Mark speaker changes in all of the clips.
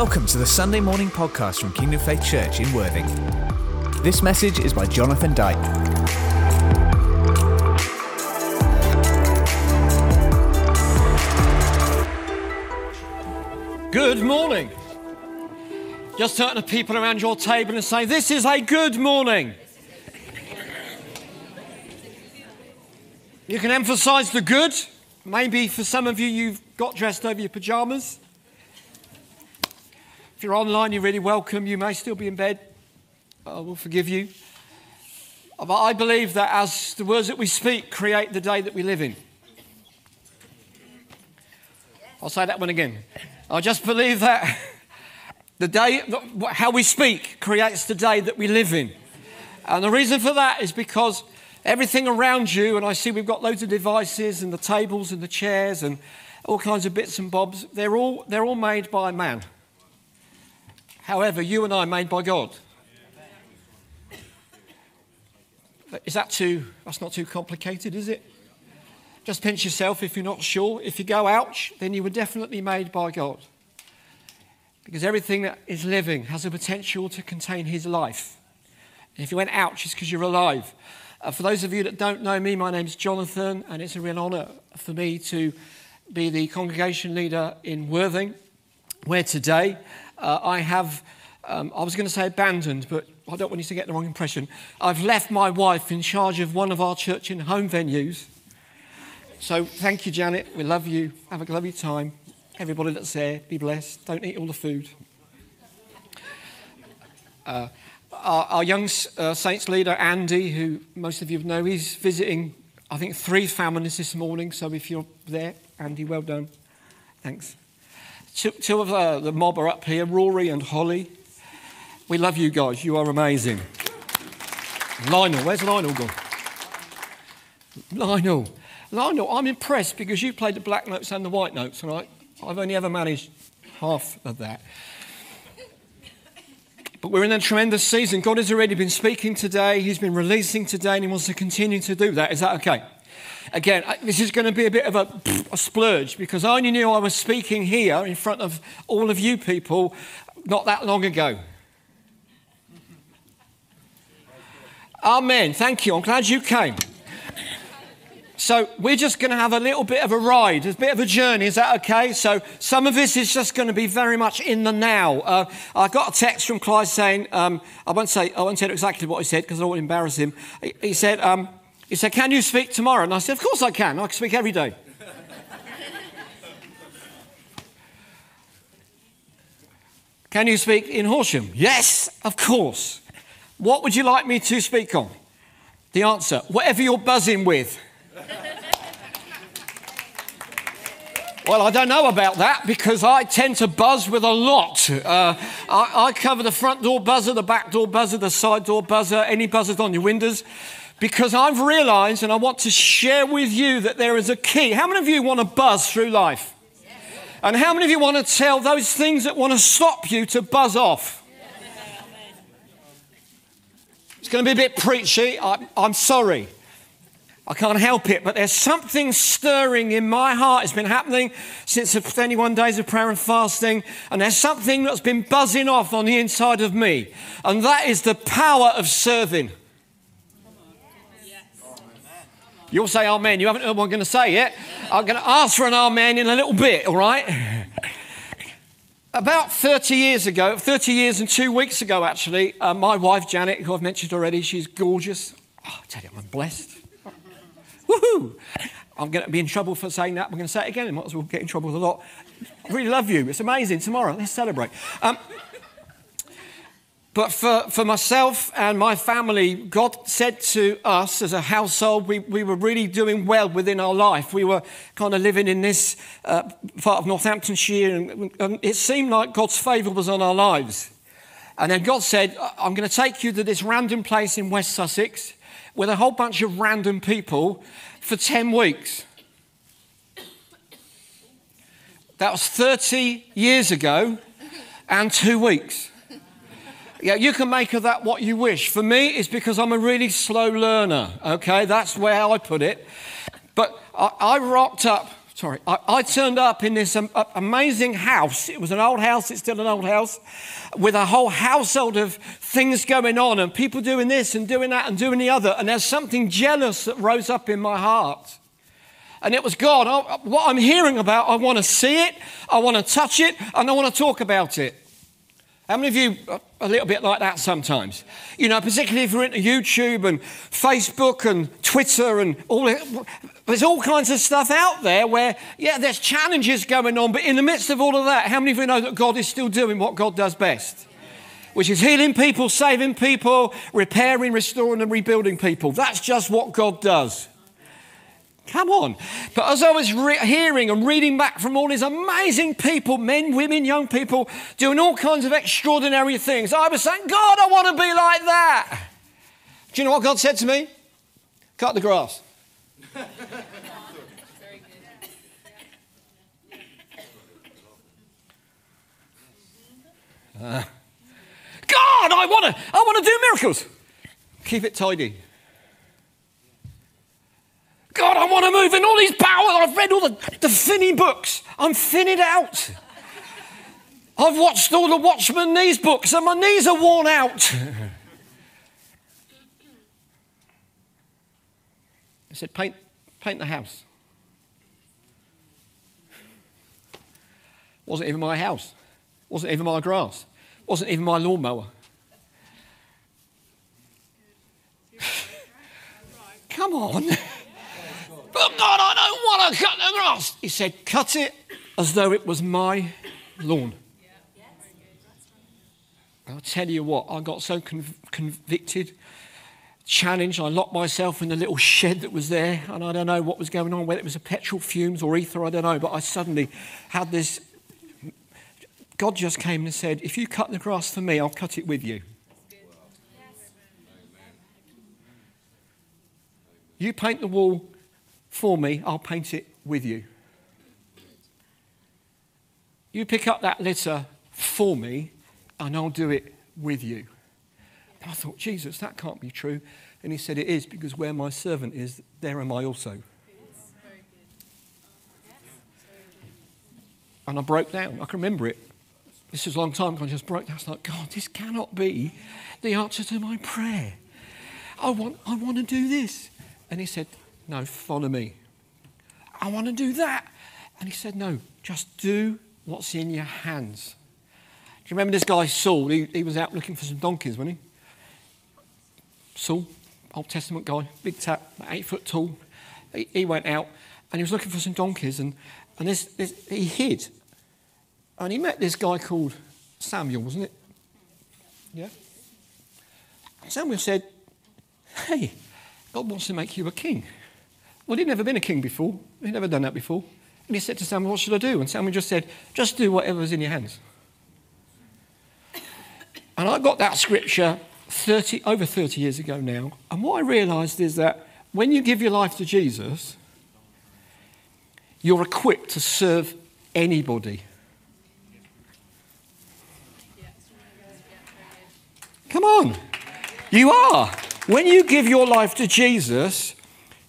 Speaker 1: Welcome to the Sunday morning podcast from Kingdom Faith Church in Worthing. This message is by Jonathan Dyke.
Speaker 2: Good morning. Just turn to people around your table and say, This is a good morning. You can emphasize the good. Maybe for some of you, you've got dressed over your pajamas. If you're online, you're really welcome. You may still be in bed. I will forgive you. But I believe that as the words that we speak create the day that we live in. I'll say that one again. I just believe that the day, how we speak creates the day that we live in. And the reason for that is because everything around you, and I see we've got loads of devices and the tables and the chairs and all kinds of bits and bobs, they're all, they're all made by man. However, you and I are made by God. Is that too, that's not too complicated, is it? Just pinch yourself if you're not sure. If you go, ouch, then you were definitely made by God. Because everything that is living has the potential to contain His life. And if you went, ouch, it's because you're alive. Uh, for those of you that don't know me, my name is Jonathan, and it's a real honour for me to be the congregation leader in Worthing, where today uh, I have, um, I was going to say abandoned, but I don't want you to get the wrong impression. I've left my wife in charge of one of our church in home venues. So thank you, Janet. We love you. Have a lovely time. Everybody that's there, be blessed. Don't eat all the food. Uh, our, our, young uh, Saints leader, Andy, who most of you know, he's visiting, I think, three families this morning. So if you're there, Andy, well done. Thanks. Two, two of uh, the mob are up here, Rory and Holly. We love you guys. You are amazing. Lionel, where's Lionel gone? Lionel. Lionel, I'm impressed because you played the black notes and the white notes, all right? I've only ever managed half of that. But we're in a tremendous season. God has already been speaking today, He's been releasing today, and He wants to continue to do that. Is that okay? Again, this is going to be a bit of a, a splurge because I only knew I was speaking here in front of all of you people not that long ago. Amen. Thank you. I'm glad you came. So we're just going to have a little bit of a ride, a bit of a journey. Is that okay? So some of this is just going to be very much in the now. Uh, I got a text from Clive saying, um, I won't say, I won't tell exactly what he said because I don't want to embarrass him. He, he said, um, he said, "Can you speak tomorrow?" And I said, "Of course I can. I can speak every day." can you speak in Horsham? Yes, of course. What would you like me to speak on? The answer: whatever you're buzzing with. Well, I don't know about that because I tend to buzz with a lot. Uh, I, I, cover the front door buzzer, the back door buzzer, the side door buzzer, any buzzers on your windows because I've realized and I want to share with you that there is a key. How many of you want to buzz through life? And how many of you want to tell those things that want to stop you to buzz off? It's going to be a bit preachy. I, I'm sorry. I can't help it, but there's something stirring in my heart. It's been happening since the 21 days of prayer and fasting, and there's something that's been buzzing off on the inside of me, and that is the power of serving. You'll say amen. You haven't heard what I'm going to say yet. I'm going to ask for an amen in a little bit, all right? About 30 years ago, 30 years and two weeks ago, actually, uh, my wife Janet, who I've mentioned already, she's gorgeous. Oh, I tell you, I'm blessed. Woohoo! I'm going to be in trouble for saying that. I'm going to say it again. I might as well get in trouble with a lot. I really love you. It's amazing. Tomorrow, let's celebrate. Um, but for, for myself and my family, God said to us as a household, we, we were really doing well within our life. We were kind of living in this uh, part of Northamptonshire, and, and it seemed like God's favour was on our lives. And then God said, I'm going to take you to this random place in West Sussex with a whole bunch of random people for 10 weeks. That was 30 years ago and two weeks. Yeah, you can make of that what you wish. For me, it's because I'm a really slow learner, okay? That's where I put it. But I, I rocked up sorry, I, I turned up in this um, amazing house. It was an old house, it's still an old house, with a whole household of things going on and people doing this and doing that and doing the other. And there's something jealous that rose up in my heart. And it was God, I, what I'm hearing about, I want to see it, I want to touch it, and I want to talk about it. How many of you a little bit like that sometimes? You know, particularly if you're into YouTube and Facebook and Twitter and all there's all kinds of stuff out there where, yeah, there's challenges going on, but in the midst of all of that, how many of you know that God is still doing what God does best? Which is healing people, saving people, repairing, restoring, and rebuilding people. That's just what God does. Come on. But as I was re- hearing and reading back from all these amazing people, men, women, young people, doing all kinds of extraordinary things, I was saying, God, I want to be like that. Do you know what God said to me? Cut the grass. Uh, God, I want to I want to do miracles. Keep it tidy. God, I want to move in all these powers. I've read all the, the Finney books. I'm Finned out. I've watched all the Watchman Nee's books and my knees are worn out. I said, paint, paint the house. Wasn't even my house. Wasn't even my grass. Wasn't even my lawnmower. Come on. But God, I don't want to cut the grass. He said, cut it as though it was my lawn. I'll tell you what, I got so conv- convicted, challenged. I locked myself in the little shed that was there, and I don't know what was going on, whether it was a petrol fumes or ether, I don't know. But I suddenly had this. God just came and said, If you cut the grass for me, I'll cut it with you. You paint the wall for me, I'll paint it with you. You pick up that litter for me, and I'll do it with you. And I thought, Jesus, that can't be true. And he said, It is, because where my servant is, there am I also. And I broke down. I can remember it. This was a long time ago. I just broke down. I was like, God, this cannot be the answer to my prayer. I want, I want to do this. And he said, no, follow me. I want to do that. And he said, No, just do what's in your hands. Do you remember this guy, Saul? He, he was out looking for some donkeys, wasn't he? Saul, Old Testament guy, big tap, eight foot tall. He, he, went out and he was looking for some donkeys and, and this, this, he hid. And he met this guy called Samuel, wasn't it? Yeah? Samuel said, Hey, God wants to make you a king. Well, he'd never been a king before. He'd never done that before. And he said to Samuel, What should I do? And Samuel just said, Just do whatever's in your hands. And I got that scripture 30, over 30 years ago now. And what I realized is that when you give your life to Jesus, you're equipped to serve anybody. Come on. You are. When you give your life to Jesus,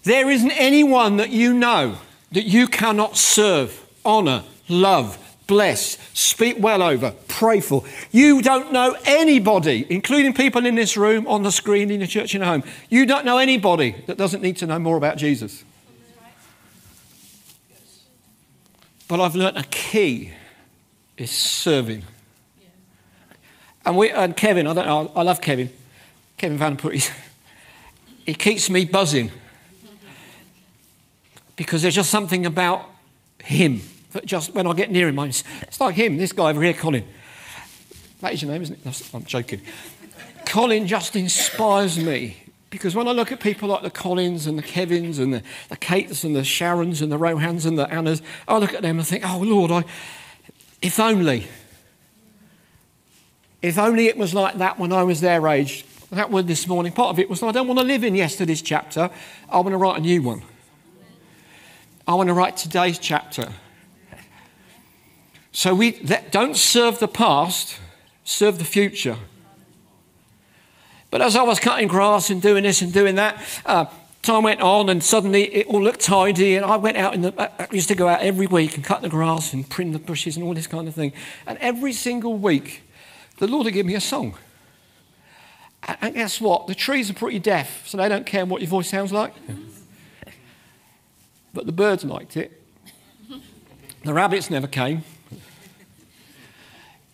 Speaker 2: there isn't anyone that you know that you cannot serve, honour, love, bless, speak well over, pray for. You don't know anybody, including people in this room, on the screen, in the church, in the home. You don't know anybody that doesn't need to know more about Jesus. But I've learnt a key is serving. And, we, and Kevin, I, don't know, I love Kevin. Kevin Van Put, he keeps me buzzing because there's just something about him that just when I get near him, it's, it's like him, this guy over here, Colin. That is your name, isn't it? I'm joking. Colin just inspires me because when I look at people like the Collins and the Kevins and the, the Kates and the Sharons and the Rohans and the Annas, I look at them and think, oh Lord, I, if only, if only it was like that when I was their age. That word this morning, part of it was, I don't want to live in yesterday's chapter, I want to write a new one. I want to write today's chapter. So we don't serve the past, serve the future. But as I was cutting grass and doing this and doing that, uh, time went on and suddenly it all looked tidy and I went out in the, I used to go out every week and cut the grass and prune the bushes and all this kind of thing. And every single week, the Lord would give me a song. And guess what? The trees are pretty deaf, so they don't care what your voice sounds like. But the birds liked it. The rabbits never came.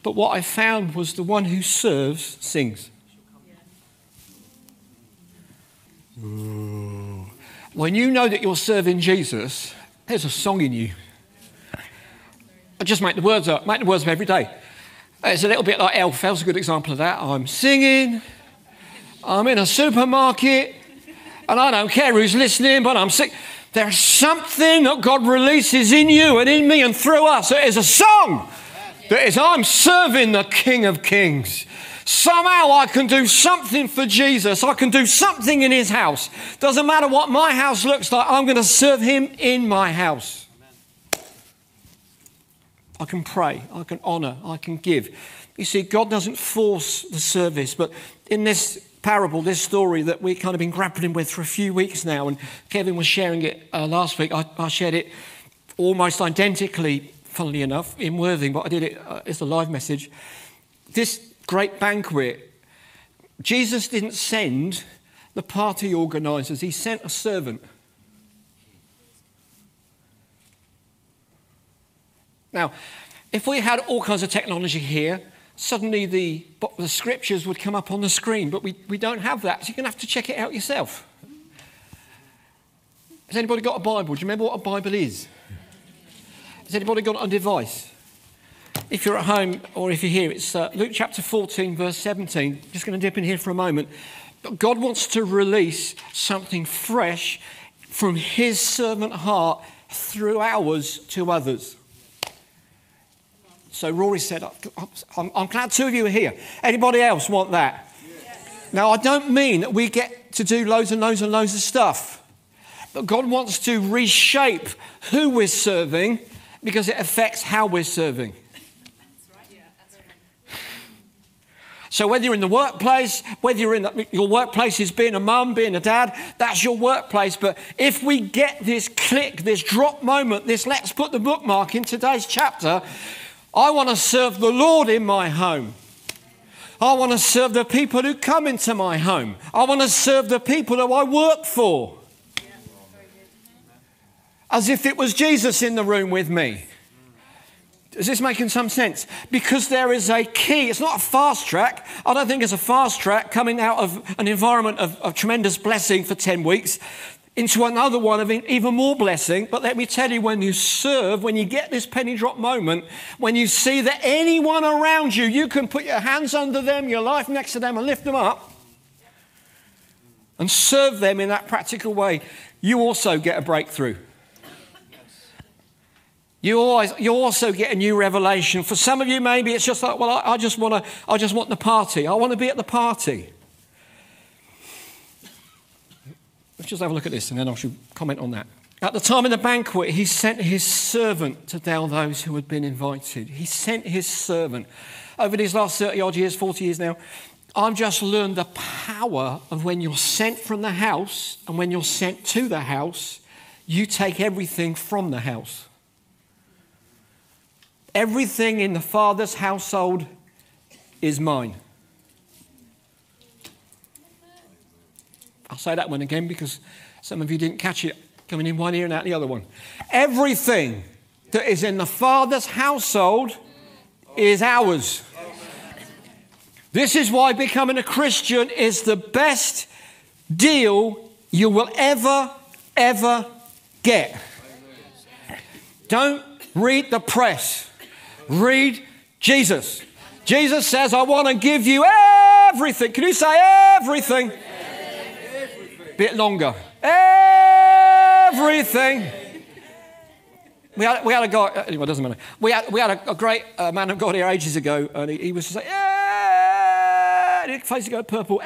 Speaker 2: But what I found was the one who serves sings. When you know that you're serving Jesus, there's a song in you. I just make the words up, make the words up every day. It's a little bit like Elf. Elf's a good example of that. I'm singing, I'm in a supermarket, and I don't care who's listening, but I'm sick. There's something that God releases in you and in me and through us. It is a song that is, I'm serving the King of Kings. Somehow I can do something for Jesus. I can do something in his house. Doesn't matter what my house looks like, I'm going to serve him in my house. I can pray, I can honor, I can give. You see, God doesn't force the service, but in this parable, this story that we've kind of been grappling with for a few weeks now, and Kevin was sharing it uh, last week, I, I, shared it almost identically, funnily enough, in Worthing, but I did it uh, as a live message. This great banquet, Jesus didn't send the party organizers, he sent a servant. Now, if we had all kinds of technology here, suddenly the, the scriptures would come up on the screen, but we, we don't have that, so you're going to have to check it out yourself. Has anybody got a Bible? Do you remember what a Bible is? Has anybody got a device? If you're at home or if you're here, it's uh, Luke chapter 14, verse 17. Just going to dip in here for a moment. God wants to release something fresh from his servant heart through ours to others. So Rory said, I'm, I'm glad two of you are here. Anybody else want that? Yes. Now, I don't mean that we get to do loads and loads and loads of stuff. But God wants to reshape who we're serving because it affects how we're serving. So whether you're in the workplace, whether you're in the, your workplace is being a mum, being a dad, that's your workplace. But if we get this click, this drop moment, this let's put the bookmark in today's chapter, I want to serve the Lord in my home. I want to serve the people who come into my home. I want to serve the people who I work for. As if it was Jesus in the room with me. Is this making some sense? Because there is a key. It's not a fast track. I don't think it's a fast track coming out of an environment of, of tremendous blessing for 10 weeks into another one of even more blessing. But let me tell you, when you serve, when you get this penny drop moment, when you see that anyone around you, you can put your hands under them, your life next to them, and lift them up and serve them in that practical way, you also get a breakthrough. You, always, you also get a new revelation. For some of you, maybe it's just like, well, I, I just want to, I just want the party. I want to be at the party. Let's just have a look at this and then I should comment on that. At the time of the banquet, he sent his servant to tell those who had been invited. He sent his servant. Over these last 30 odd years, 40 years now, I've just learned the power of when you're sent from the house and when you're sent to the house, you take everything from the house. Everything in the Father's household is mine. I'll say that one again because some of you didn't catch it coming in one ear and out the other one. Everything that is in the Father's household is ours. This is why becoming a Christian is the best deal you will ever, ever get. Don't read the press. Read Jesus. Jesus says, I want to give you everything. Can you say everything? Bit longer. Everything. We had, we had a guy, anyway, it doesn't matter. We had, we had a, a great uh, man of God here ages ago, and he, he was just like, yeah, and his face would go purple.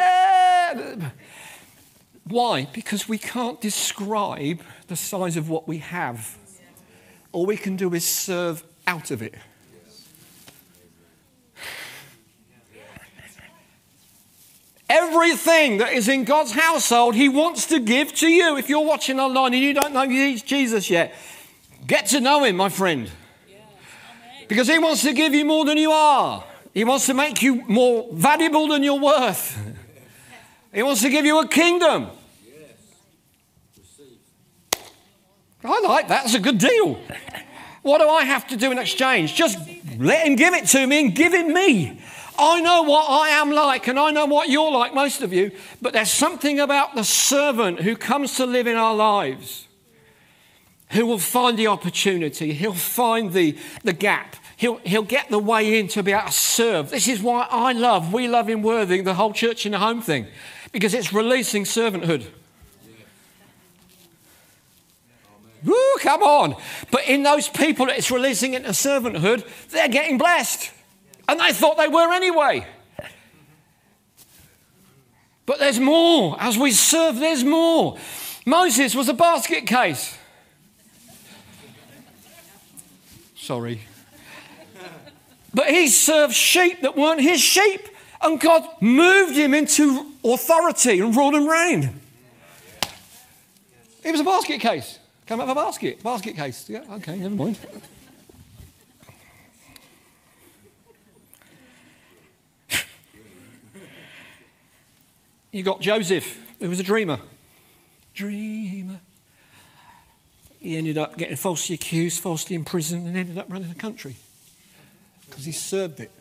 Speaker 2: Why? Because we can't describe the size of what we have. All we can do is serve out of it. Everything that is in God's household, He wants to give to you. If you're watching online and you don't know Jesus yet, get to know Him, my friend. Because He wants to give you more than you are, He wants to make you more valuable than you're worth. He wants to give you a kingdom. I like that. That's a good deal. What do I have to do in exchange? Just let him give it to me and give it me. I know what I am like and I know what you're like, most of you, but there's something about the servant who comes to live in our lives who will find the opportunity, he'll find the, the gap, he'll, he'll get the way in to be able to serve. This is why I love, we love in Worthing, the whole church in the home thing, because it's releasing servanthood. Woo, come on. But in those people that it's releasing into servanthood, they're getting blessed. And they thought they were anyway. But there's more. As we serve, there's more. Moses was a basket case. Sorry. But he served sheep that weren't his sheep. And God moved him into authority and rule and reign. He was a basket case. Come out of a basket. Basket case. Yeah, okay, never mind. You got Joseph, who was a dreamer. Dreamer. He ended up getting falsely accused, falsely imprisoned, and ended up running the country because he served it.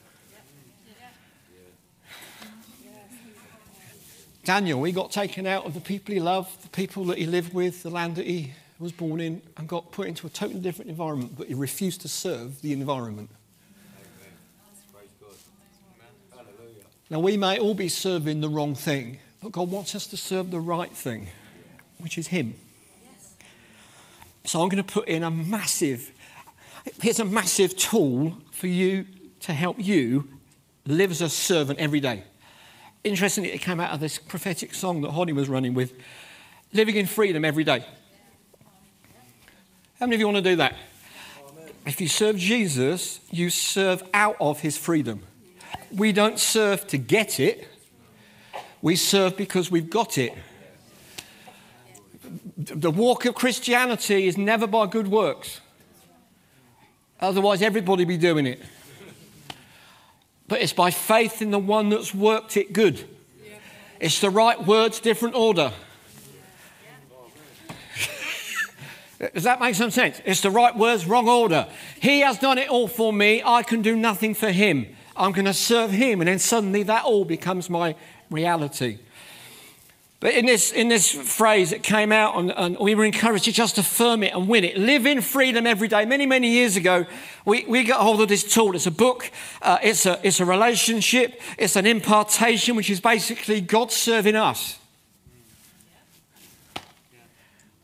Speaker 2: Daniel, he got taken out of the people he loved, the people that he lived with, the land that he was born in, and got put into a totally different environment, but he refused to serve the environment. Now, we may all be serving the wrong thing, but God wants us to serve the right thing, which is Him. So I'm going to put in a massive, here's a massive tool for you to help you live as a servant every day. Interestingly, it came out of this prophetic song that Hoddy was running with living in freedom every day. How many of you want to do that? If you serve Jesus, you serve out of his freedom. We don't serve to get it, we serve because we've got it. The walk of Christianity is never by good works. Otherwise, everybody be doing it. But it's by faith in the one that's worked it good. It's the right words, different order. Does that make some sense? It's the right words, wrong order. He has done it all for me. I can do nothing for him. I'm going to serve him. And then suddenly that all becomes my reality. But in this, in this phrase, it came out, and, and, we were encouraged to just affirm it and win it. Live in freedom every day. Many, many years ago, we, we got hold of this tool. It's a book, uh, it's, a, it's a relationship, it's an impartation, which is basically God serving us.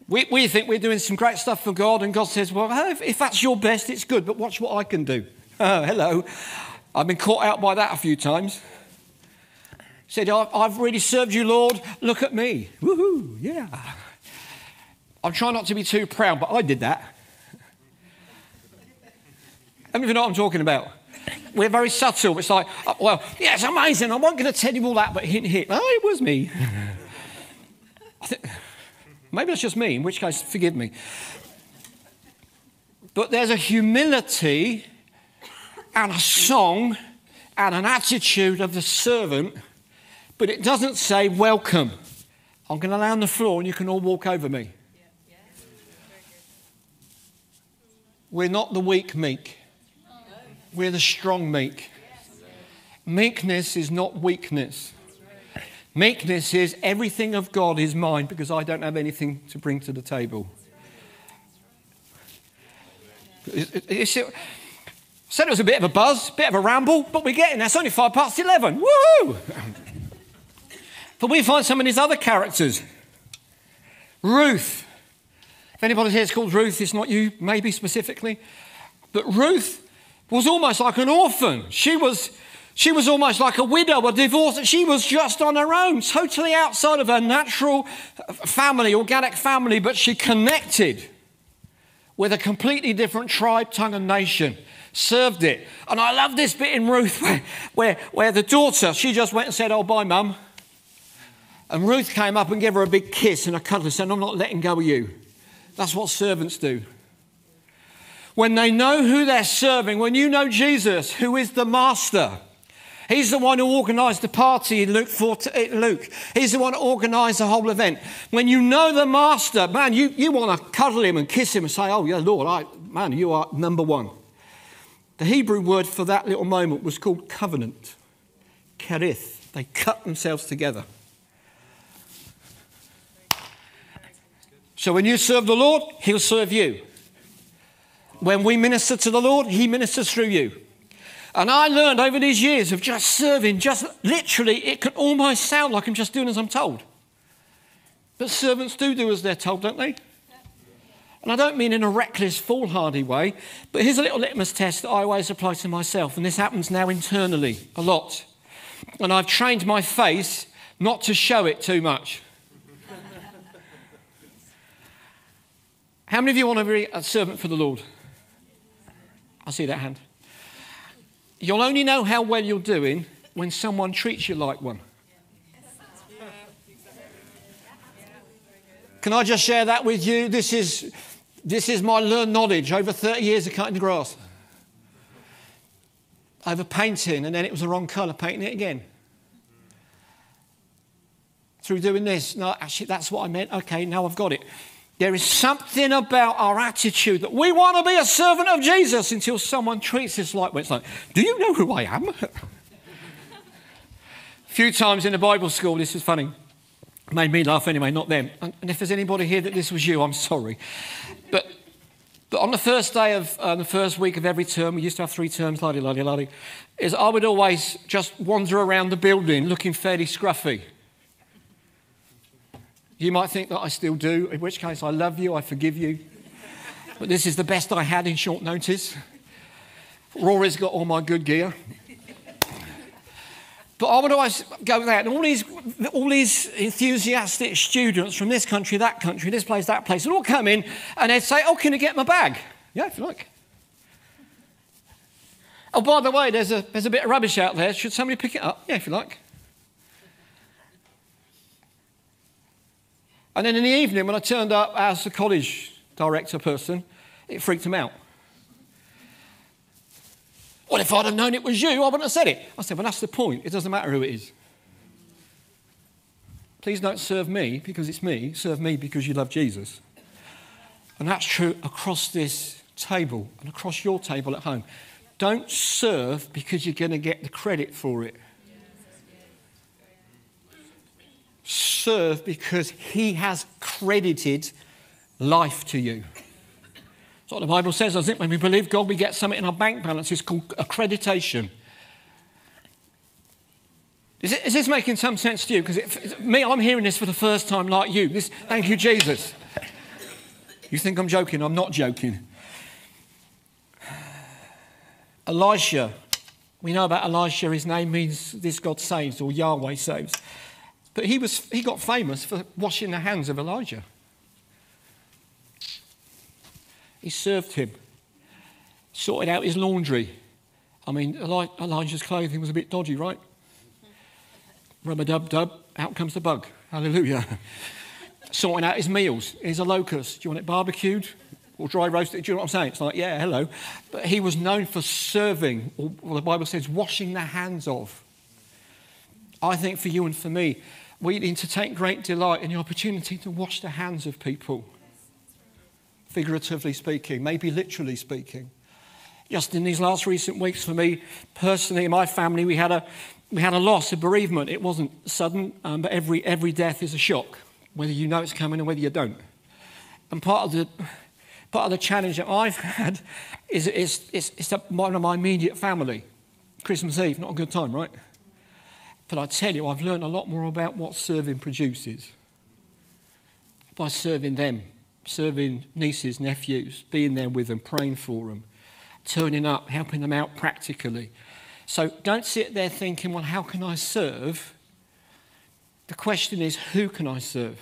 Speaker 2: We, we think we're doing some great stuff for God, and God says, Well, if, if that's your best, it's good, but watch what I can do. Oh, hello. I've been caught out by that a few times. Said, I've really served you, Lord. Look at me. Woohoo, yeah. I'm trying not to be too proud, but I did that. How many of you know what I'm talking about? We're very subtle. It's like, oh, well, yeah, it's amazing. I'm not going to tell you all that, but hint, hint. Oh, it was me. Maybe it's just me, in which case, forgive me. But there's a humility and a song and an attitude of the servant, but it doesn't say, Welcome. I'm going to lay on the floor and you can all walk over me. We're not the weak meek, we're the strong meek. Meekness is not weakness. Meekness is everything of God is mine because I don't have anything to bring to the table. Said it was a bit of a buzz, a bit of a ramble, but we're getting there. It's only five past 11. Woohoo! but we find some of these other characters. Ruth. If anybody here is called Ruth, it's not you, maybe specifically. But Ruth was almost like an orphan. She was she was almost like a widow, a divorced. She was just on her own, totally outside of her natural family, organic family, but she connected with a completely different tribe, tongue, and nation. Served it. And I love this bit in Ruth where, where, where the daughter, she just went and said, Oh, bye, mum. And Ruth came up and gave her a big kiss and a cuddle and said, I'm not letting go of you. That's what servants do. When they know who they're serving, when you know Jesus, who is the master, He's the one who organised the party in Luke, 4, eh, Luke. He's the one who organised the whole event. When you know the master, man, you, you want to cuddle him and kiss him and say, Oh, yeah, Lord, I, man, you are number one. The Hebrew word for that little moment was called covenant, kerith. They cut themselves together. So when you serve the Lord, He'll serve you. When we minister to the Lord, He ministers through you. And I learned over these years of just serving, just literally, it can almost sound like I'm just doing as I'm told. But servants do do as they're told, don't they? And I don't mean in a reckless, foolhardy way, but here's a little litmus test that I always apply to myself, and this happens now internally a lot. And I've trained my face not to show it too much. How many of you want to be a servant for the Lord? I see that hand. You'll only know how well you're doing when someone treats you like one. Can I just share that with you? This is this is my learned knowledge over 30 years of cutting the grass. Over painting, and then it was the wrong colour, painting it again. Through doing this, no, actually, that's what I meant. Okay, now I've got it. There is something about our attitude that we want to be a servant of Jesus until someone treats us like, it's like, do you know who I am? a few times in the Bible school, this is funny. Made me laugh anyway, not them. And if there's anybody here that this was you, I'm sorry. But, but on the first day of uh, the first week of every term, we used to have three terms, ladi, ladi, ladi, is I would always just wander around the building looking fairly scruffy. You might think that I still do, in which case I love you, I forgive you. But this is the best I had in short notice. Rory's got all my good gear. But I would always go there, and all these, all these enthusiastic students from this country, that country, this place, that place, would all come in and they'd say, Oh, can you get my bag? Yeah, if you like. Oh, by the way, there's a, there's a bit of rubbish out there. Should somebody pick it up? Yeah, if you like. And then in the evening, when I turned up as the college director person, it freaked them out. Well, if I'd have known it was you, I wouldn't have said it. I said, well, that's the point. It doesn't matter who it is. Please don't serve me because it's me. Serve me because you love Jesus. And that's true across this table and across your table at home. Don't serve because you're going to get the credit for it. serve because he has credited life to you. That's what the Bible says, doesn't it? When we believe God, we get something in our bank balance. It's called accreditation. Is, it, is this making some sense to you? Because me, I'm hearing this for the first time like you. This, thank you, Jesus. You think I'm joking? I'm not joking. Elisha, we know about Elisha, his name means this God saves or Yahweh saves. But he, was, he got famous for washing the hands of Elijah. He served him, sorted out his laundry. I mean, Elijah's clothing was a bit dodgy, right? Rubber dub dub, out comes the bug. Hallelujah. sorting out his meals. Here's a locust. Do you want it barbecued or dry roasted? Do you know what I'm saying? It's like, yeah, hello. But he was known for serving, or the Bible says, washing the hands of. I think for you and for me, we need to take great delight in the opportunity to wash the hands of people, figuratively speaking, maybe literally speaking. Just in these last recent weeks, for me personally, in my family, we had a, we had a loss, a bereavement. It wasn't sudden, um, but every, every death is a shock, whether you know it's coming or whether you don't. And part of the, part of the challenge that I've had is, is, is, is one of my immediate family. Christmas Eve, not a good time, right? But I tell you, I've learned a lot more about what serving produces by serving them, serving nieces, nephews, being there with them, praying for them, turning up, helping them out practically. So don't sit there thinking, well, how can I serve? The question is, who can I serve?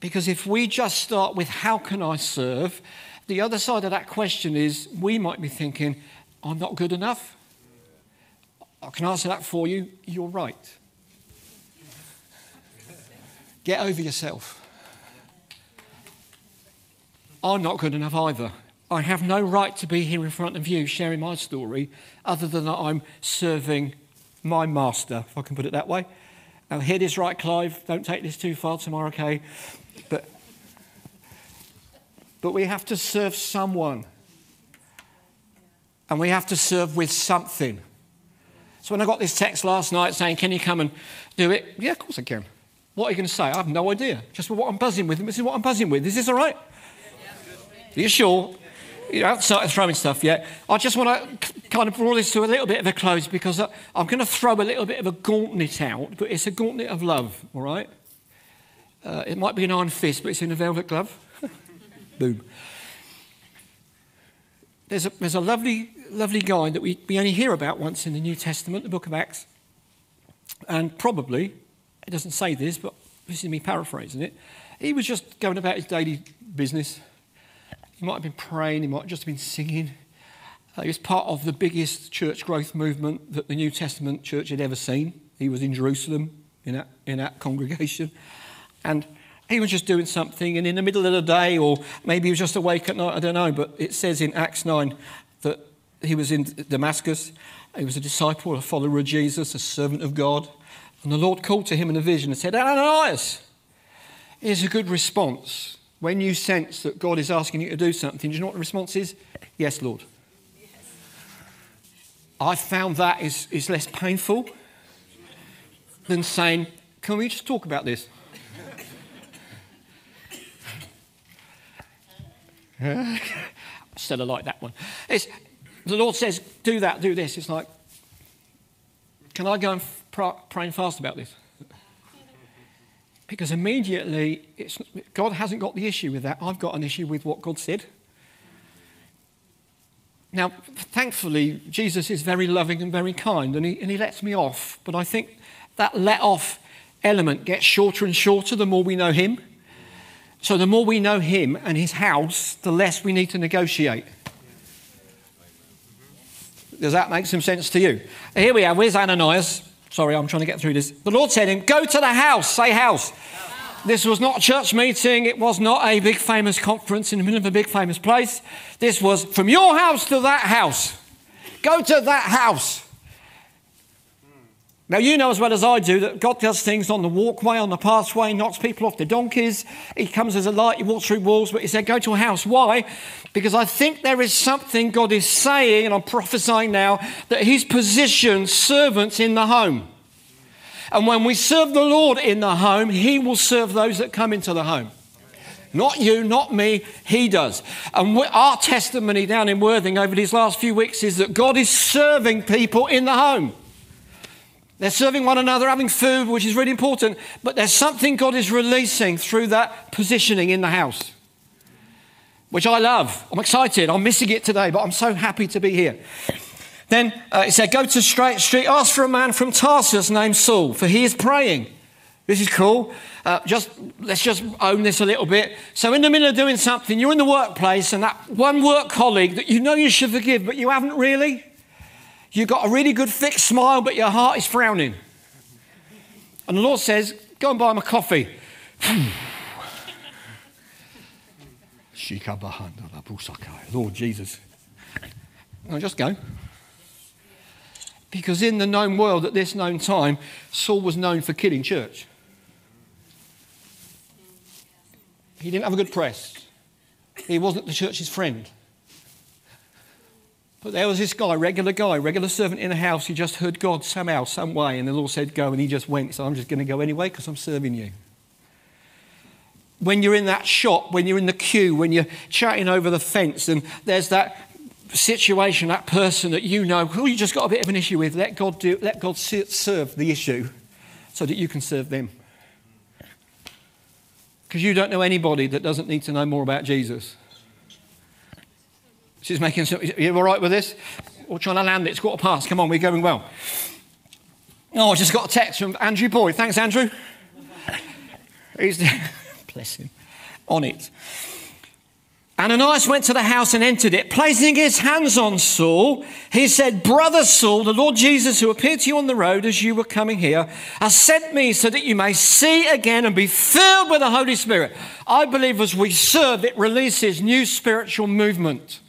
Speaker 2: Because if we just start with how can I serve, the other side of that question is we might be thinking, I'm not good enough. I can answer that for you. You're right. Get over yourself. I'm not good enough either. I have no right to be here in front of you sharing my story other than that I'm serving my master, if I can put it that way. Now, hear this right, Clive. Don't take this too far tomorrow, okay? But, but we have to serve someone. And we have to serve with something. So when I got this text last night saying, Can you come and do it? Yeah, of course I can. What are you going to say? I have no idea. Just what I'm buzzing with. This is what I'm buzzing with. Is this all right? Are you sure? You haven't started throwing stuff yet. I just want to kind of draw this to a little bit of a close because I'm going to throw a little bit of a gauntlet out, but it's a gauntlet of love, all right? Uh, it might be an iron fist, but it's in a velvet glove. Boom. There's a, there's a lovely, lovely guy that we, we only hear about once in the New Testament, the book of Acts. And probably, it doesn't say this, but this is me paraphrasing it. He was just going about his daily business he might have been praying, he might just have just been singing. Uh, he was part of the biggest church growth movement that the New Testament church had ever seen. He was in Jerusalem in that, in that congregation. And he was just doing something, and in the middle of the day, or maybe he was just awake at night, I don't know, but it says in Acts 9 that he was in Damascus. He was a disciple, a follower of Jesus, a servant of God. And the Lord called to him in a vision and said, Ananias, here's a good response. When you sense that God is asking you to do something, do you know what the response is? Yes, Lord. Yes. I found that is, is less painful than saying, Can we just talk about this? Still, I like that one. It's, the Lord says, Do that, do this. It's like, Can I go and and fast about this? Because immediately, God hasn't got the issue with that. I've got an issue with what God said. Now, thankfully, Jesus is very loving and very kind, and he, and he lets me off. But I think that let off element gets shorter and shorter the more we know him. So the more we know him and his house, the less we need to negotiate. Does that make some sense to you? Here we are. Where's Ananias? Sorry, I'm trying to get through this. The Lord said to him, Go to the house. Say house. This was not a church meeting. It was not a big famous conference in the middle of a big famous place. This was from your house to that house. Go to that house. Now, you know as well as I do that God does things on the walkway, on the pathway, knocks people off the donkeys. He comes as a light, he walks through walls, but he said, Go to a house. Why? Because I think there is something God is saying, and I'm prophesying now, that He's positioned servants in the home. And when we serve the Lord in the home, He will serve those that come into the home. Not you, not me, He does. And our testimony down in Worthing over these last few weeks is that God is serving people in the home. They're serving one another, having food, which is really important, but there's something God is releasing through that positioning in the house which I love. I'm excited. I'm missing it today, but I'm so happy to be here. Then uh, he said, Go to Straight Street, ask for a man from Tarsus named Saul, for he is praying. This is cool. Uh, just let's just own this a little bit. So, in the middle of doing something, you're in the workplace, and that one work colleague that you know you should forgive, but you haven't really. You've got a really good thick smile, but your heart is frowning. And the Lord says, Go and buy him a coffee. Lord Jesus. No, just go. Because in the known world at this known time, Saul was known for killing church. He didn't have a good press. He wasn't the church's friend. But there was this guy, regular guy, regular servant in a house. He just heard God somehow, some way, and the Lord said, Go, and he just went. So I'm just going to go anyway because I'm serving you when you're in that shop, when you're in the queue, when you're chatting over the fence, and there's that situation, that person that you know, who you just got a bit of an issue with, let God do, let God serve the issue so that you can serve them. Because you don't know anybody that doesn't need to know more about Jesus. She's making some, you all right with this? We're trying to land it. It's quarter past. Come on, we're going well. Oh, I just got a text from Andrew Boyd. Thanks, Andrew. He's bless him, on it. Ananias went to the house and entered it. Placing his hands on Saul, he said, Brother Saul, the Lord Jesus, who appeared to you on the road as you were coming here, has sent me so that you may see again and be filled with the Holy Spirit. I believe as we serve, it releases new spiritual movement.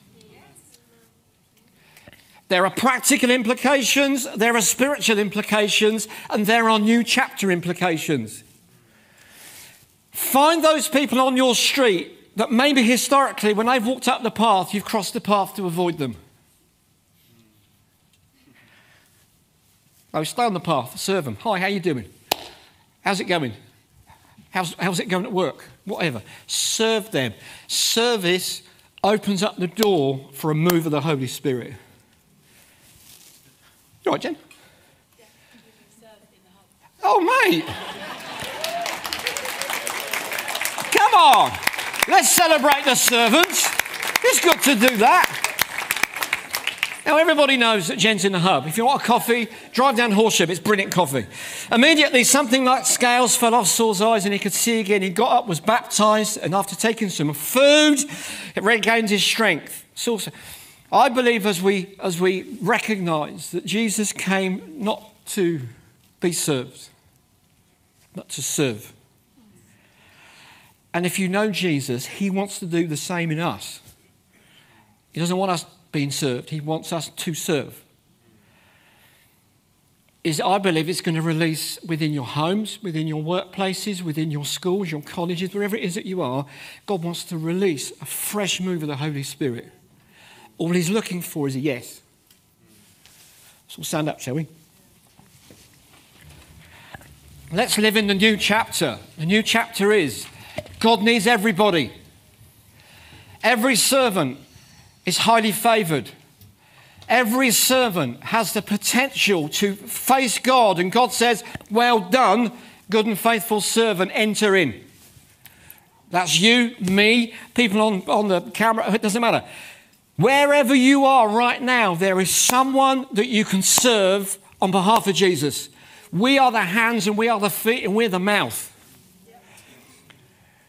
Speaker 2: There are practical implications, there are spiritual implications, and there are new chapter implications. Find those people on your street that maybe historically, when they've walked up the path, you've crossed the path to avoid them. Oh, stay on the path, serve them. Hi, how you doing? How's it going? How's, how's it going at work? Whatever. Serve them. Service opens up the door for a move of the Holy Spirit. Oh, you all right, Jen? Oh, mate. Come on. Let's celebrate the servants. It's good to do that. Now, everybody knows that Jen's in the hub. If you want a coffee, drive down Horsham. It's brilliant coffee. Immediately, something like scales fell off Saul's eyes and he could see again. He got up, was baptized, and after taking some food, it regained his strength. Saul said, I believe as we, as we recognize that Jesus came not to be served, but to serve. And if you know Jesus, he wants to do the same in us. He doesn't want us being served, he wants us to serve. Is I believe it's going to release within your homes, within your workplaces, within your schools, your colleges, wherever it is that you are. God wants to release a fresh move of the Holy Spirit. All he's looking for is a yes. So we'll stand up, shall we? Let's live in the new chapter. The new chapter is God needs everybody. Every servant is highly favored. Every servant has the potential to face God, and God says, Well done, good and faithful servant, enter in. That's you, me, people on, on the camera, it doesn't matter. Wherever you are right now, there is someone that you can serve on behalf of Jesus. We are the hands and we are the feet and we're the mouth.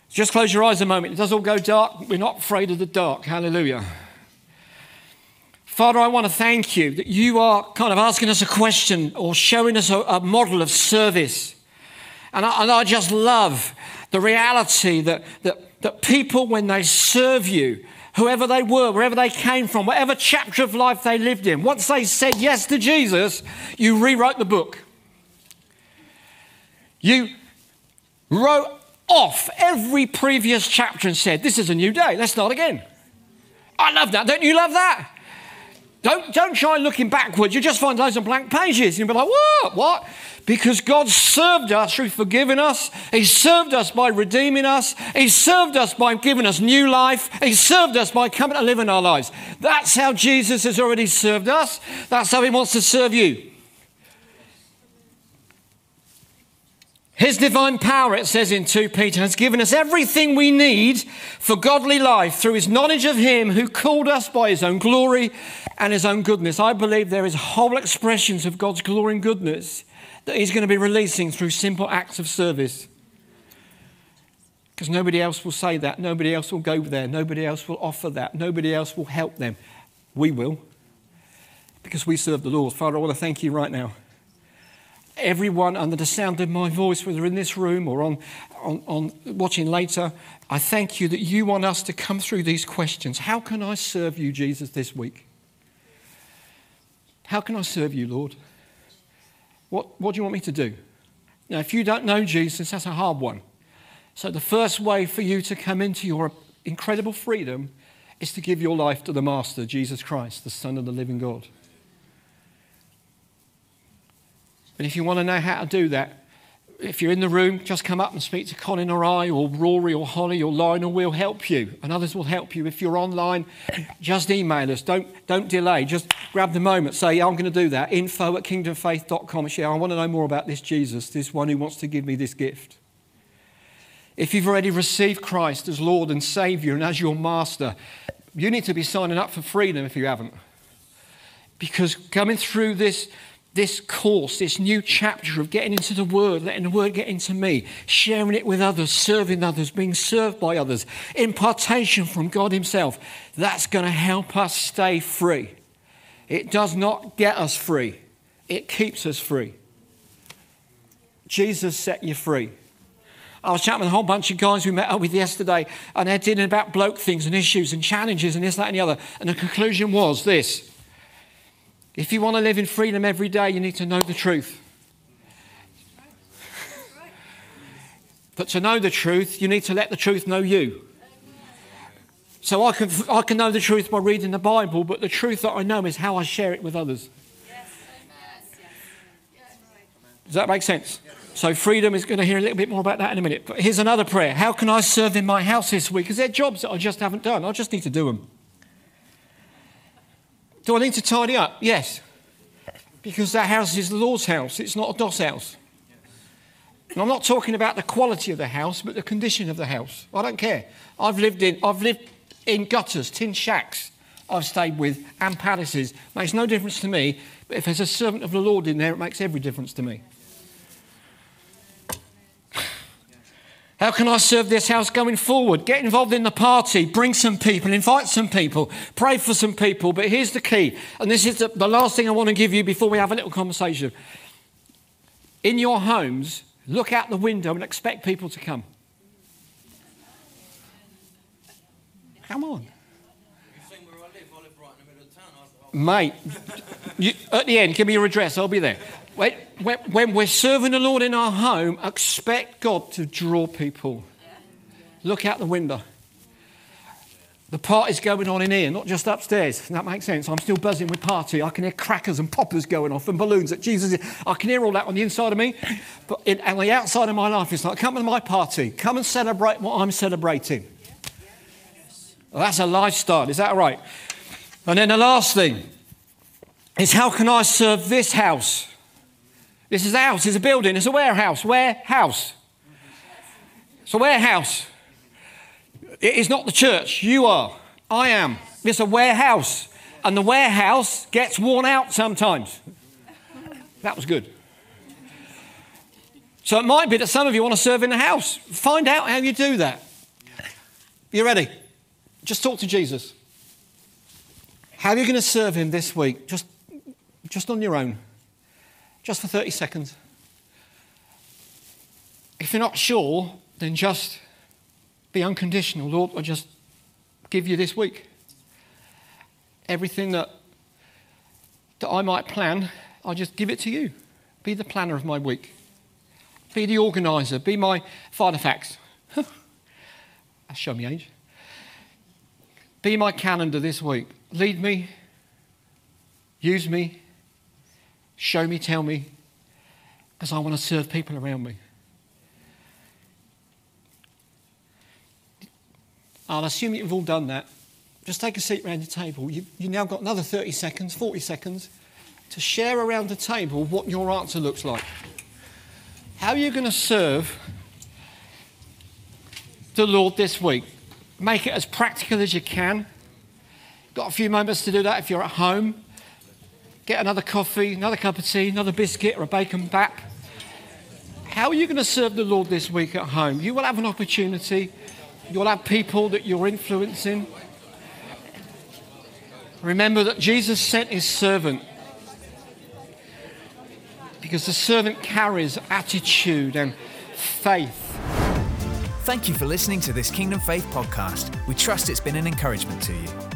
Speaker 2: Just close your eyes a moment. It does all go dark. We're not afraid of the dark. Hallelujah. Father, I want to thank you that you are kind of asking us a question or showing us a, a model of service. And I, and I, just love the reality that, that, that people, when they serve you, whoever they were, wherever they came from, whatever chapter of life they lived in, once they said yes to Jesus, you rewrote the book. You wrote off every previous chapter and said, This is a new day, let's start again. I love that. Don't you love that? Don't, don't try looking backwards. You'll just find loads of blank pages. You'll be like, what? What? Because God served us through forgiving us. He served us by redeeming us. He served us by giving us new life. He served us by coming to live in our lives. That's how Jesus has already served us. That's how He wants to serve you. His divine power, it says in 2 Peter, has given us everything we need for godly life through his knowledge of him who called us by his own glory and his own goodness. I believe there is whole expressions of God's glory and goodness that he's going to be releasing through simple acts of service. Because nobody else will say that. Nobody else will go there. Nobody else will offer that. Nobody else will help them. We will. Because we serve the Lord. Father, I want to thank you right now everyone under the sound of my voice, whether in this room or on, on, on, watching later, I thank you that you want us to come through these questions. How can I serve you, Jesus, this week? How can I serve you, Lord? What, what do you want me to do? Now, if you don't know Jesus, that's a hard one. So, the first way for you to come into your incredible freedom is to give your life to the Master, Jesus Christ, the Son of the living God. But if you want to know how to do that, if you're in the room, just come up and speak to Colin or I, or Rory or Holly or Lionel. We'll help you, and others will help you. If you're online, just email us. Don't, don't delay. Just grab the moment. Say, yeah, I'm going to do that. Info at kingdomfaith.com. Share, I want to know more about this Jesus, this one who wants to give me this gift. If you've already received Christ as Lord and Savior and as your Master, you need to be signing up for freedom if you haven't. Because coming through this this course, this new chapter of getting into the Word, letting the Word get into me, sharing it with others, serving others, being served by others, impartation from God Himself, that's going to help us stay free. It does not get us free, it keeps us free. Jesus set you free. I was chatting with a whole bunch of guys we met up with yesterday, and they're dealing about bloke things and issues and challenges and this, that, and the other. And the conclusion was this if you want to live in freedom every day, you need to know the truth. But to know the truth, you need to let the truth know you. So I can, I can know the truth by reading the Bible, but the truth that I know is how I share it with others. Does that make sense? So freedom is going to hear a little bit more about that in a minute. But here's another prayer. How can I serve in my house this week? Because there are jobs that I just haven't done. I just need to do them. Do I need to tidy up? Yes. Because that house is the Lord's house. It's not a doss house. And I'm not talking about the quality of the house, but the condition of the house. I don't care. I've lived in, I've lived in gutters, tin shacks. I've stayed with and palaces. Makes no difference to me. But if there's a servant of the Lord in there, it makes every difference to me. How can I serve this house going forward? Get involved in the party, bring some people, invite some people, pray for some people. But here's the key, and this is the, the last thing I want to give you before we have a little conversation. In your homes, look out the window and expect people to come. Come on. Mate, you, at the end, give me your address, I'll be there. When, we're serving the Lord in our home, expect God to draw people. Look out the window. The party's going on in here, not just upstairs. That makes sense? I'm still buzzing with party. I can hear crackers and poppers going off and balloons at Jesus. I can hear all that on the inside of me. But in, on the outside of my life, it's like, come to my party. Come and celebrate what I'm celebrating. Well, that's a lifestyle. Is that right? And then the last thing is how can I serve this house? This is a house, it's a building, it's a warehouse. Warehouse. It's a warehouse. It is not the church. You are. I am. It's a warehouse. And the warehouse gets worn out sometimes. That was good. So it might be that some of you want to serve in the house. Find out how you do that. You ready? Just talk to Jesus. How are you going to serve him this week? Just, just on your own just for 30 seconds. If you're not sure, then just be unconditional. Lord, I just give you this week. Everything that, that I might plan, I'll just give it to you. Be the planner of my week. Be the organizer. Be my Filofax. That's show me age. Be my calendar this week. Lead me. Use me. Show me, tell me, because I want to serve people around me. I'll assume you've all done that. Just take a seat around the table. You, have now got another 30 seconds, 40 seconds to share around the table what your answer looks like. How are you going to serve the Lord this week? Make it as practical as you can. Got a few moments to do that if you're at home get another coffee, another cup of tea, another biscuit, or a bacon bap. How are you going to serve the Lord this week at home? You will have an opportunity. You'll have people that you're influencing. Remember that Jesus sent his servant because the servant carries attitude and faith.
Speaker 1: Thank you for listening to this Kingdom Faith podcast. We trust it's been an encouragement to you.